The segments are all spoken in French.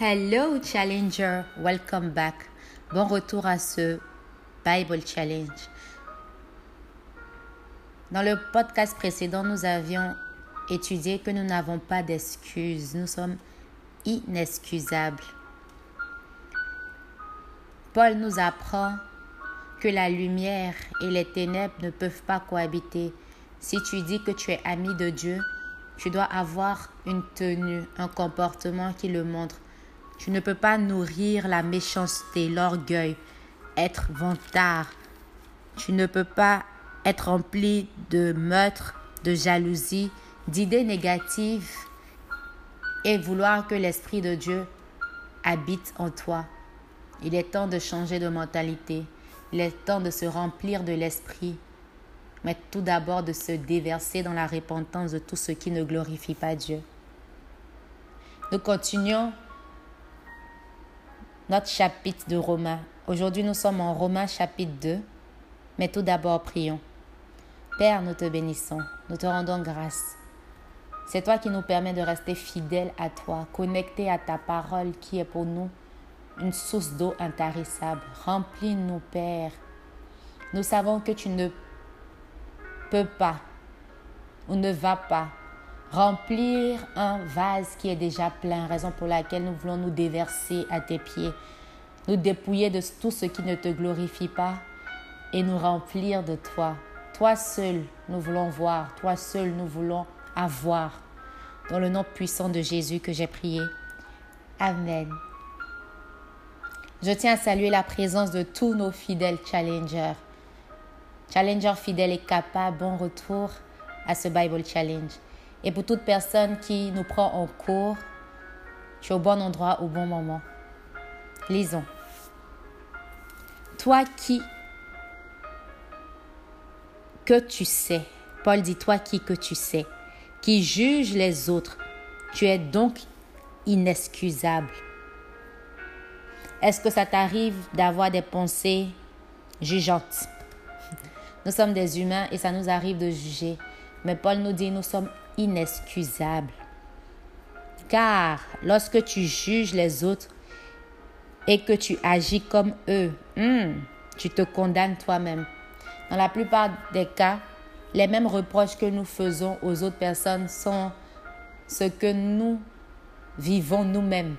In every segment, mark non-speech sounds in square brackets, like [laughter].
Hello Challenger, welcome back. Bon retour à ce Bible Challenge. Dans le podcast précédent, nous avions étudié que nous n'avons pas d'excuses. Nous sommes inexcusables. Paul nous apprend que la lumière et les ténèbres ne peuvent pas cohabiter. Si tu dis que tu es ami de Dieu, tu dois avoir une tenue, un comportement qui le montre. Tu ne peux pas nourrir la méchanceté, l'orgueil, être vantard. Tu ne peux pas être rempli de meurtre, de jalousie, d'idées négatives et vouloir que l'Esprit de Dieu habite en toi. Il est temps de changer de mentalité. Il est temps de se remplir de l'Esprit mais tout d'abord de se déverser dans la repentance de tout ce qui ne glorifie pas Dieu. Nous continuons notre chapitre de Romains. Aujourd'hui, nous sommes en Romains chapitre 2, mais tout d'abord prions. Père, nous te bénissons, nous te rendons grâce. C'est toi qui nous permets de rester fidèles à toi, connectés à ta parole qui est pour nous une source d'eau intarissable. Remplis-nous, Père. Nous savons que tu ne peut pas ou ne va pas remplir un vase qui est déjà plein, raison pour laquelle nous voulons nous déverser à tes pieds, nous dépouiller de tout ce qui ne te glorifie pas et nous remplir de toi. Toi seul, nous voulons voir, toi seul, nous voulons avoir. Dans le nom puissant de Jésus que j'ai prié. Amen. Je tiens à saluer la présence de tous nos fidèles challengers. Challenger fidèle et capable, bon retour à ce Bible Challenge. Et pour toute personne qui nous prend en cours, tu es au bon endroit au bon moment. Lisons. Toi qui que tu sais, Paul dit toi qui que tu sais, qui juge les autres, tu es donc inexcusable. Est-ce que ça t'arrive d'avoir des pensées jugeantes? [laughs] Nous sommes des humains et ça nous arrive de juger. Mais Paul nous dit, nous sommes inexcusables. Car lorsque tu juges les autres et que tu agis comme eux, hmm, tu te condamnes toi-même. Dans la plupart des cas, les mêmes reproches que nous faisons aux autres personnes sont ce que nous vivons nous-mêmes.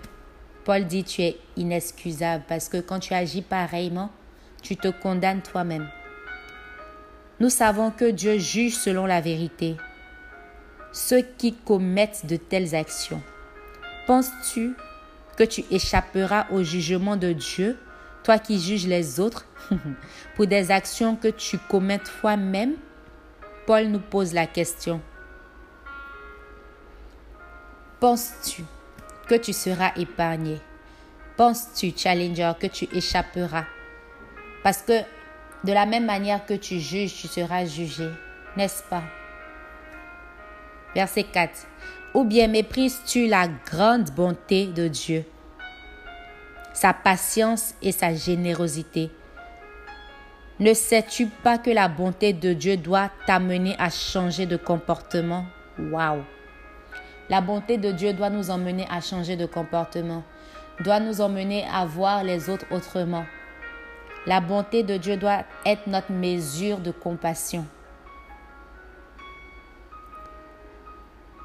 Paul dit tu es inexcusable parce que quand tu agis pareillement, tu te condamnes toi-même. Nous savons que Dieu juge selon la vérité ceux qui commettent de telles actions. Penses-tu que tu échapperas au jugement de Dieu, toi qui juges les autres, [laughs] pour des actions que tu commets toi-même? Paul nous pose la question. Penses-tu que tu seras épargné? Penses-tu, Challenger, que tu échapperas? Parce que de la même manière que tu juges, tu seras jugé, n'est-ce pas? Verset 4. Ou bien méprises-tu la grande bonté de Dieu, sa patience et sa générosité. Ne sais-tu pas que la bonté de Dieu doit t'amener à changer de comportement? Waouh! La bonté de Dieu doit nous emmener à changer de comportement, doit nous emmener à voir les autres autrement. La bonté de Dieu doit être notre mesure de compassion.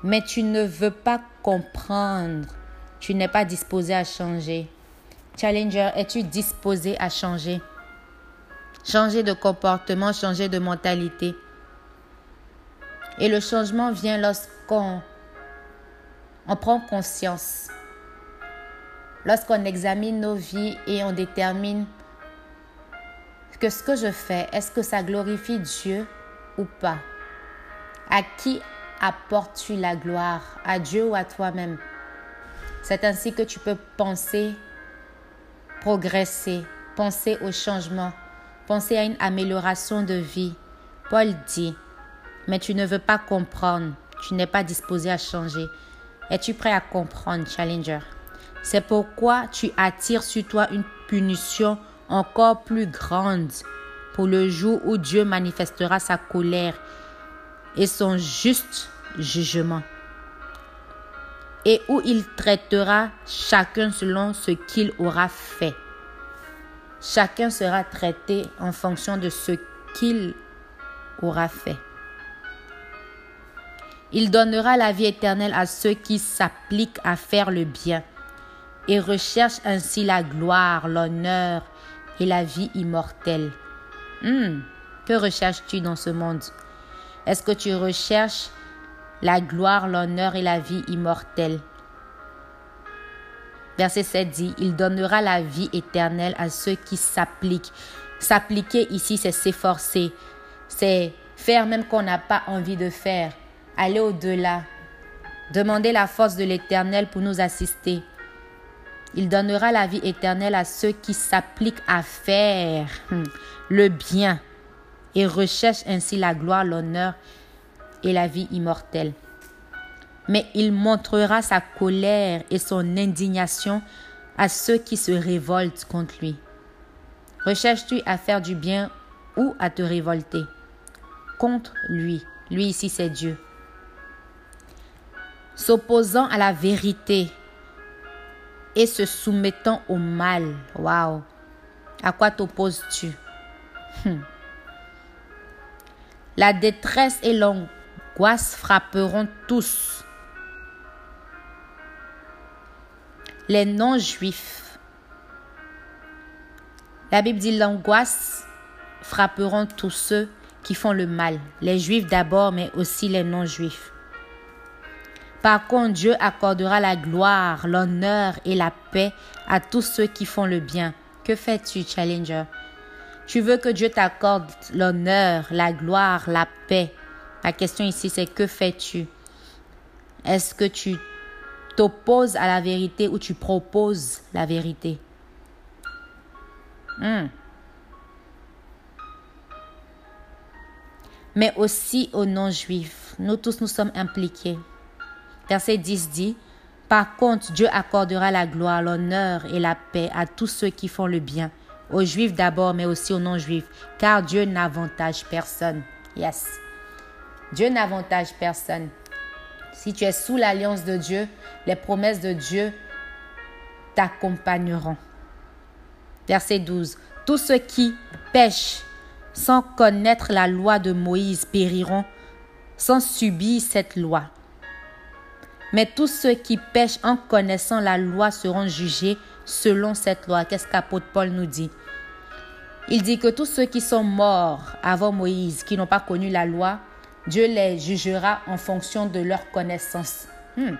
Mais tu ne veux pas comprendre. Tu n'es pas disposé à changer. Challenger, es-tu disposé à changer? Changer de comportement, changer de mentalité. Et le changement vient lorsqu'on on prend conscience. Lorsqu'on examine nos vies et on détermine que ce que je fais, est-ce que ça glorifie Dieu ou pas? À qui apportes-tu la gloire À Dieu ou à toi-même? C'est ainsi que tu peux penser, progresser, penser au changement, penser à une amélioration de vie. Paul dit, mais tu ne veux pas comprendre, tu n'es pas disposé à changer. Es-tu prêt à comprendre, Challenger? C'est pourquoi tu attires sur toi une punition encore plus grande pour le jour où Dieu manifestera sa colère et son juste jugement. et où il traitera chacun selon ce qu'il aura fait. Chacun sera traité en fonction de ce qu'il aura fait. Il donnera la vie éternelle à ceux qui s'appliquent à faire le bien et recherchent ainsi la gloire, l'honneur et la vie immortelle. Hmm, que recherches-tu dans ce monde? Est-ce que tu recherches la gloire, l'honneur et la vie immortelle? Verset 7 dit, il donnera la vie éternelle à ceux qui s'appliquent. S'appliquer ici, c'est s'efforcer, c'est faire même qu'on n'a pas envie de faire, aller au-delà, demander la force de l'Éternel pour nous assister. Il donnera la vie éternelle à ceux qui s'appliquent à faire le bien et recherchent ainsi la gloire, l'honneur et la vie immortelle. Mais il montrera sa colère et son indignation à ceux qui se révoltent contre lui. Recherches-tu à faire du bien ou à te révolter contre lui? Lui ici c'est Dieu. S'opposant à la vérité et se soumettant au mal. Waouh. À quoi t'opposes-tu? Hmm. La détresse et l'angoisse frapperont tous. Les non-juifs. La Bible dit l'angoisse frapperont tous ceux qui font le mal. Les juifs d'abord, mais aussi les non-juifs. Par contre, Dieu accordera la gloire, l'honneur et la paix à tous ceux qui font le bien. Que fais-tu, Challenger? Tu veux que Dieu t'accorde l'honneur, la gloire, la paix. La question ici, c'est que fais-tu? Est-ce que tu t'opposes à la vérité ou tu proposes la vérité? Hmm. Mais aussi aux non-juifs. Nous tous, nous sommes impliqués. Verset 10 dit, Par contre, Dieu accordera la gloire, l'honneur et la paix à tous ceux qui font le bien, aux juifs d'abord, mais aussi aux non-juifs, car Dieu n'avantage personne. Yes. Dieu n'avantage personne. Si tu es sous l'alliance de Dieu, les promesses de Dieu t'accompagneront. Verset 12. Tous ceux qui pêchent sans connaître la loi de Moïse périront sans subir cette loi. Mais tous ceux qui pêchent en connaissant la loi seront jugés selon cette loi. Qu'est-ce qu'apôtre Paul nous dit? Il dit que tous ceux qui sont morts avant Moïse, qui n'ont pas connu la loi, Dieu les jugera en fonction de leur connaissance. Hmm.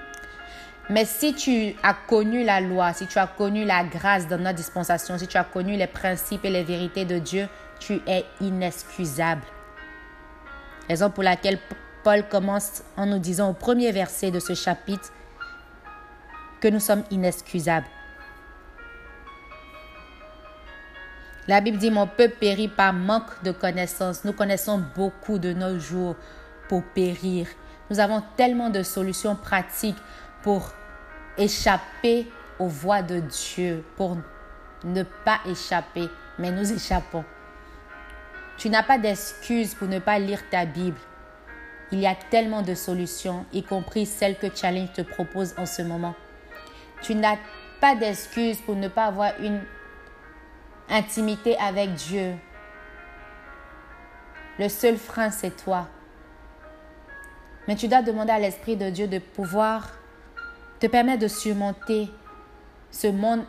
Mais si tu as connu la loi, si tu as connu la grâce dans notre dispensation, si tu as connu les principes et les vérités de Dieu, tu es inexcusable. Raison pour laquelle Paul commence en nous disant au premier verset de ce chapitre que nous sommes inexcusables. La Bible dit, mon peuple périt par manque de connaissances. Nous connaissons beaucoup de nos jours pour périr. Nous avons tellement de solutions pratiques pour échapper aux voies de Dieu, pour ne pas échapper, mais nous échappons. Tu n'as pas d'excuse pour ne pas lire ta Bible. Il y a tellement de solutions, y compris celles que Challenge te propose en ce moment. Tu n'as pas d'excuse pour ne pas avoir une intimité avec Dieu. Le seul frein, c'est toi. Mais tu dois demander à l'Esprit de Dieu de pouvoir te permettre de surmonter ce monde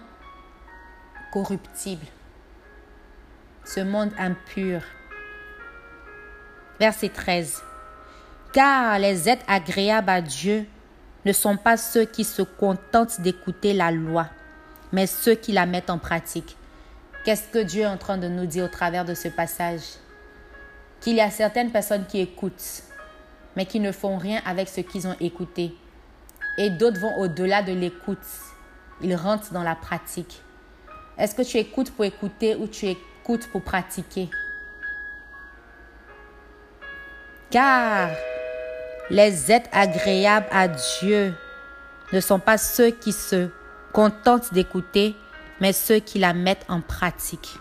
corruptible, ce monde impur. Verset 13 car les êtres agréables à Dieu ne sont pas ceux qui se contentent d'écouter la loi, mais ceux qui la mettent en pratique. Qu'est-ce que Dieu est en train de nous dire au travers de ce passage? Qu'il y a certaines personnes qui écoutent, mais qui ne font rien avec ce qu'ils ont écouté. Et d'autres vont au-delà de l'écoute. Ils rentrent dans la pratique. Est-ce que tu écoutes pour écouter ou tu écoutes pour pratiquer? Car les êtres agréables à Dieu ne sont pas ceux qui se contentent d'écouter, mais ceux qui la mettent en pratique.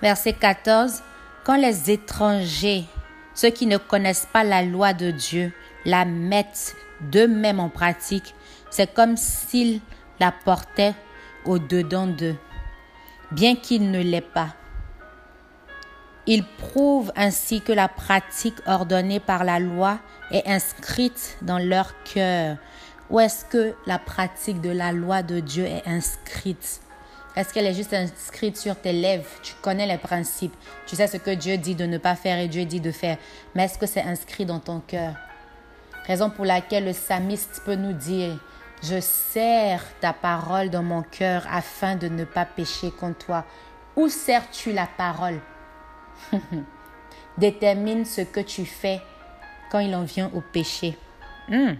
Verset 14. Quand les étrangers, ceux qui ne connaissent pas la loi de Dieu, la mettent d'eux-mêmes en pratique, c'est comme s'ils la portaient au-dedans d'eux, bien qu'ils ne l'aient pas. Ils prouvent ainsi que la pratique ordonnée par la loi est inscrite dans leur cœur. Ou est-ce que la pratique de la loi de Dieu est inscrite? Est-ce qu'elle est juste inscrite sur tes lèvres? Tu connais les principes. Tu sais ce que Dieu dit de ne pas faire et Dieu dit de faire. Mais est-ce que c'est inscrit dans ton cœur? Raison pour laquelle le psalmiste peut nous dire, je serre ta parole dans mon cœur afin de ne pas pécher contre toi. Où sers-tu la parole? [laughs] Détermine ce que tu fais quand il en vient au péché. Hmm.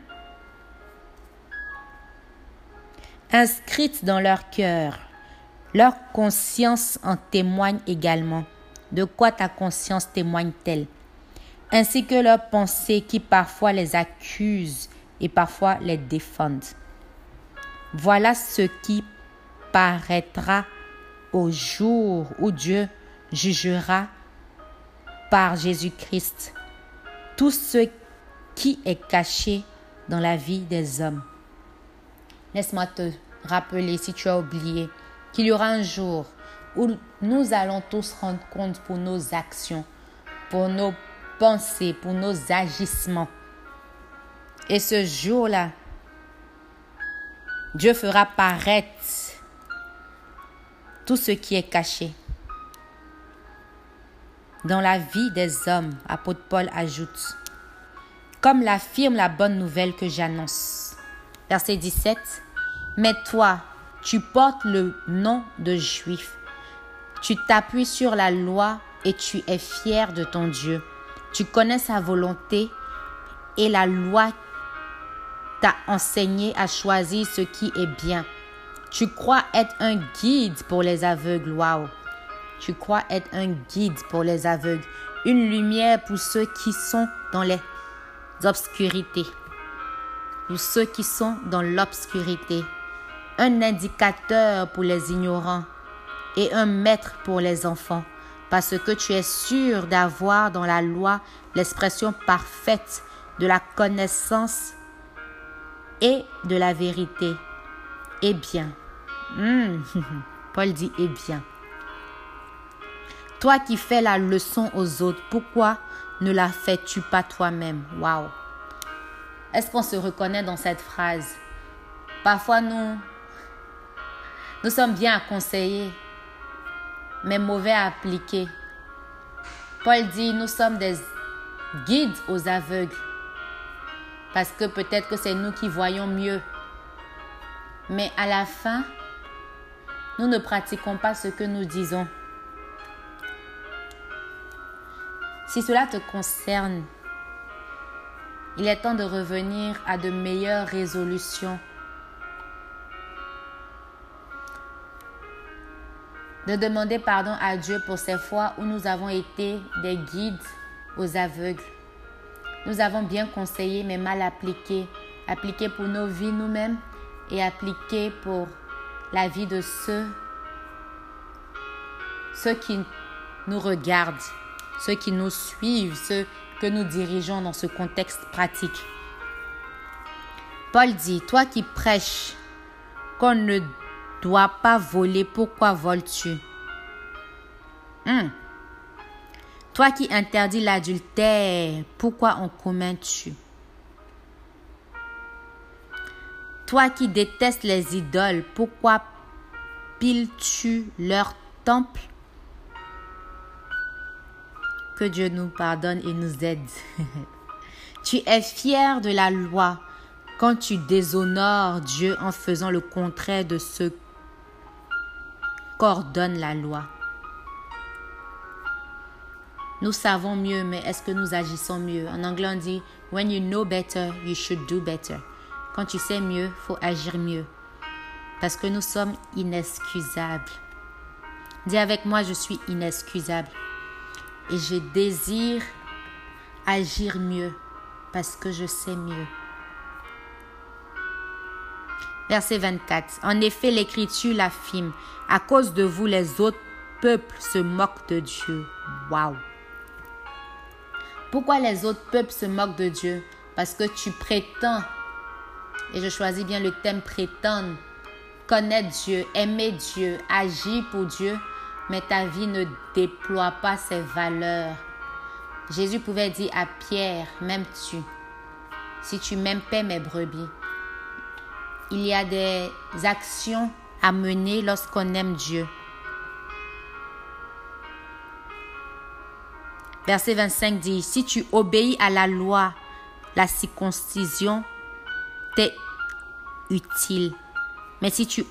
Inscrite dans leur cœur, leur conscience en témoigne également. De quoi ta conscience témoigne-t-elle? Ainsi que leurs pensées qui parfois les accusent et parfois les défendent. Voilà ce qui paraîtra au jour où Dieu jugera par Jésus-Christ tout ce qui est caché dans la vie des hommes. Laisse-moi te rappeler, si tu as oublié, qu'il y aura un jour où nous allons tous rendre compte pour nos actions, pour nos pensées, pour nos agissements. Et ce jour-là, Dieu fera paraître tout ce qui est caché. Dans la vie des hommes, apôtre Paul ajoute, comme l'affirme la bonne nouvelle que j'annonce. Verset 17, Mais toi, tu portes le nom de juif, tu t'appuies sur la loi et tu es fier de ton Dieu. Tu connais sa volonté et la loi t'a enseigné à choisir ce qui est bien. Tu crois être un guide pour les aveugles. Waouh! Tu crois être un guide pour les aveugles, une lumière pour ceux qui sont dans les obscurités, pour ceux qui sont dans l'obscurité, un indicateur pour les ignorants et un maître pour les enfants, parce que tu es sûr d'avoir dans la loi l'expression parfaite de la connaissance et de la vérité. Eh bien, hmm, [laughs] Paul dit eh bien. Toi qui fais la leçon aux autres, pourquoi ne la fais-tu pas toi-même? Waouh Est-ce qu'on se reconnaît dans cette phrase? Parfois, nous, nous sommes bien à conseiller, mais mauvais à appliquer. Paul dit, nous sommes des guides aux aveugles. Parce que peut-être que c'est nous qui voyons mieux. Mais à la fin, nous ne pratiquons pas ce que nous disons. Si cela te concerne, il est temps de revenir à de meilleures résolutions. De demander pardon à Dieu pour ces fois où nous avons été des guides aux aveugles. Nous avons bien conseillé mais mal appliqué. Appliqué pour nos vies nous-mêmes et appliqué pour la vie de ceux, ceux qui nous regardent, ceux qui nous suivent, ceux que nous dirigeons dans ce contexte pratique. Paul dit, toi qui prêches qu'on ne doit pas voler, pourquoi voles-tu? Hmm. Toi qui interdis l'adultère, pourquoi en commets-tu Toi qui détestes les idoles, pourquoi piles-tu leur temple? Que Dieu nous pardonne et nous aide. [laughs] tu es fier de la loi quand tu déshonores Dieu en faisant le contraire de ce qu'ordonne la loi. Nous savons mieux, mais est-ce que nous agissons mieux? En anglais, on dit When you know better, you should do better. Quand tu sais mieux, faut agir mieux. Parce que nous sommes inexcusables. Dis avec moi, je suis inexcusable. Et je désire agir mieux parce que je sais mieux. Verset 24. En effet, l'Écriture l'affirme. À cause de vous, les autres peuples se moquent de Dieu. Waouh! Pourquoi les autres peuples se moquent de Dieu? Parce que tu prétends et je choisis bien le thème prétendre, connaître Dieu, aimer Dieu, agir pour Dieu, mais ta vie ne déploie pas ses valeurs. Jésus pouvait dire à Pierre, m'aimes-tu? Si tu m'aimes, paie mes brebis? Il y a des actions à mener lorsqu'on aime Dieu. Verset 25 dit, si tu obéis à la loi, la circoncision t'est utile. Mais si tu,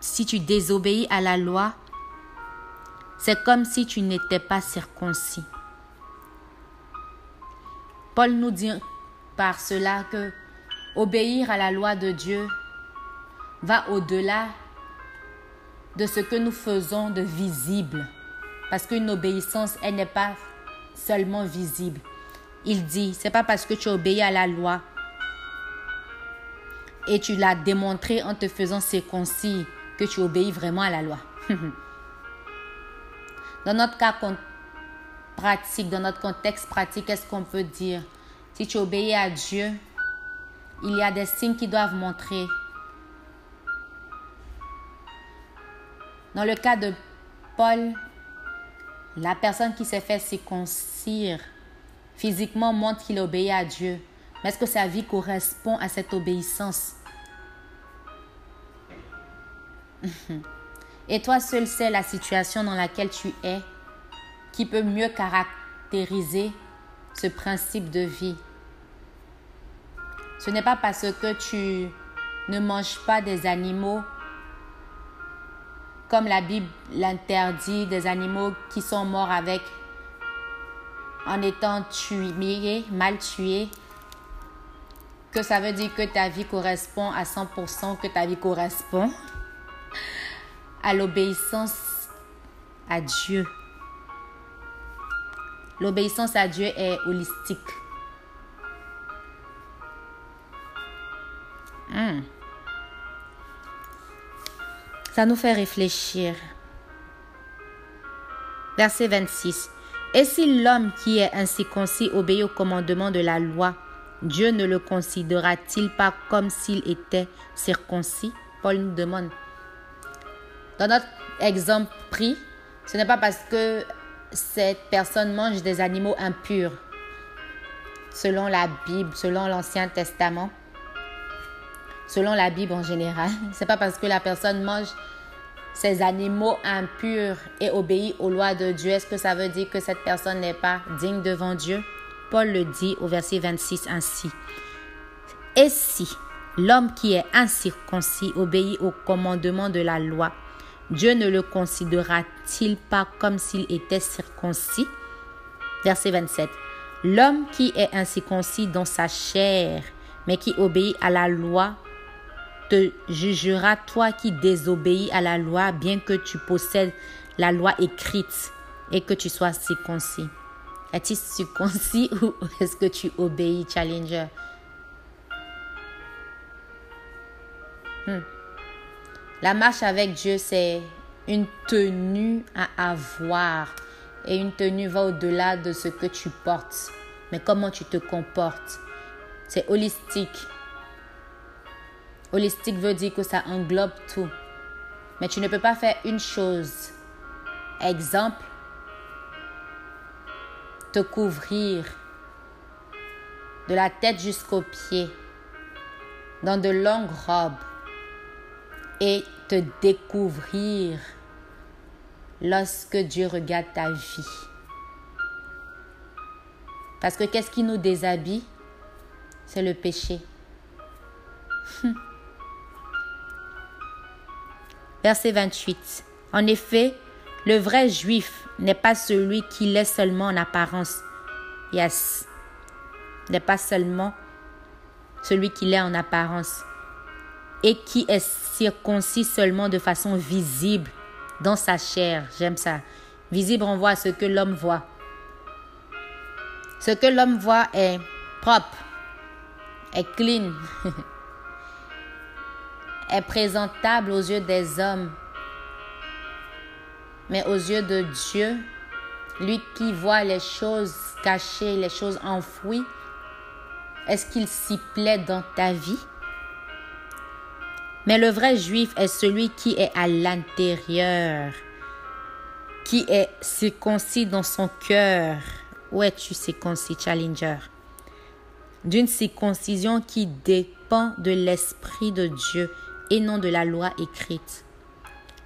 si tu désobéis à la loi, c'est comme si tu n'étais pas circoncis. Paul nous dit par cela que obéir à la loi de Dieu va au-delà de ce que nous faisons de visible. Parce qu'une obéissance, elle n'est pas seulement visible. Il dit, c'est pas parce que tu obéis à la loi et tu l'as démontré en te faisant circoncis que tu obéis vraiment à la loi. [laughs] dans notre cas pratique, dans notre contexte pratique, qu'est-ce qu'on peut dire? Si tu obéis à Dieu, il y a des signes qui doivent montrer. Dans le cas de Paul, la personne qui s'est fait circoncire physiquement montre qu'il obéit à Dieu. Mais est-ce que sa vie correspond à cette obéissance? [laughs] Et toi seul sais la situation dans laquelle tu es qui peut mieux caractériser ce principe de vie. Ce n'est pas parce que tu ne manges pas des animaux comme la Bible l'interdit, des animaux qui sont morts avec en étant tués, mal tués, que ça veut dire que ta vie correspond à 100%, que ta vie correspond à l'obéissance à Dieu. L'obéissance à Dieu est holistique. Hmm. Ça nous fait réfléchir. Verset 26. Et si l'homme qui est ainsi concis obéit au commandement de la loi, Dieu ne le considérera-t-il pas comme s'il était circoncis? Paul nous demande. Dans notre exemple pris, ce n'est pas parce que cette personne mange des animaux impurs, selon la Bible, selon l'Ancien Testament, selon la Bible en général. [laughs] C'est pas parce que la personne mange ces animaux impurs et obéit aux lois de Dieu, est-ce que ça veut dire que cette personne n'est pas digne devant Dieu? Paul le dit au verset 26 ainsi. Et si l'homme qui est incirconcis obéit au commandement de la loi, Dieu ne le considérera-t-il pas comme s'il était circoncis? Verset 27. L'homme qui est incirconcis dans sa chair, mais qui obéit à la loi, te jugera toi qui désobéis à la loi, bien que tu possèdes la loi écrite et que tu sois circoncis. Es-tu circoncis [laughs] ou est-ce que tu obéis, Challenger? Hmm. La marche avec Dieu, c'est une tenue à avoir. Et une tenue va au-delà de ce que tu portes, mais comment tu te comportes? C'est holistique. Holistique veut dire que ça englobe tout. Mais tu ne peux pas faire une chose. Exemple, te couvrir de la tête jusqu'aux pieds dans de longues robes et te découvrir lorsque Dieu regarde ta vie. Parce que qu'est-ce qui nous déshabille? C'est le péché. [laughs] Verset 28. En effet, le vrai juif n'est pas celui qui l'est seulement en apparence. Yes. N'est pas seulement celui qui l'est en apparence. Et qui est circoncis seulement de façon visible dans sa chair. J'aime ça. Visible, on voit ce que l'homme voit. Ce que l'homme voit est propre, est clean, [laughs] est présentable aux yeux des hommes. Mais aux yeux de Dieu, lui qui voit les choses cachées, les choses enfouies, est-ce qu'il s'y plaît dans ta vie? Mais le vrai juif est celui qui est à l'intérieur, qui est circoncis dans son cœur. Où es-tu circoncis, Challenger? D'une circoncision qui dépend de l'Esprit de Dieu et non de la loi écrite.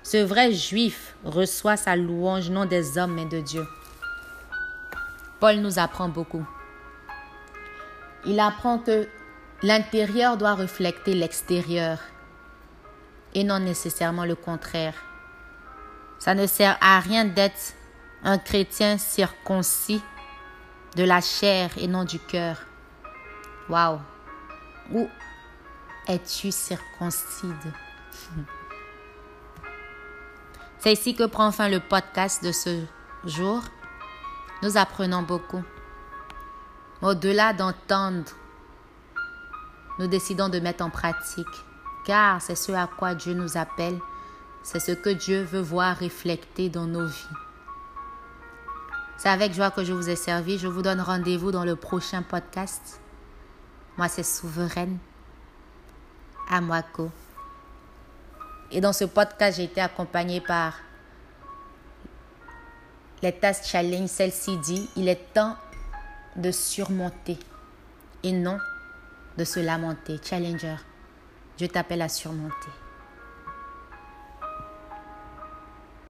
Ce vrai juif reçoit sa louange non des hommes mais de Dieu. Paul nous apprend beaucoup. Il apprend que l'intérieur doit refléter l'extérieur et non nécessairement le contraire. Ça ne sert à rien d'être un chrétien circoncis de la chair et non du cœur. Waouh! Où es-tu circoncide? [laughs] C'est ici que prend fin le podcast de ce jour. Nous apprenons beaucoup. Au-delà d'entendre, nous décidons de mettre en pratique, car c'est ce à quoi Dieu nous appelle, c'est ce que Dieu veut voir reflété dans nos vies. C'est avec joie que je vous ai servi. Je vous donne rendez-vous dans le prochain podcast. Moi, c'est Souveraine Amwako. Et dans ce podcast, j'ai été accompagnée par les Task Challenge, celle-ci dit, il est temps de surmonter et non de se lamenter. Challenger, je t'appelle à surmonter.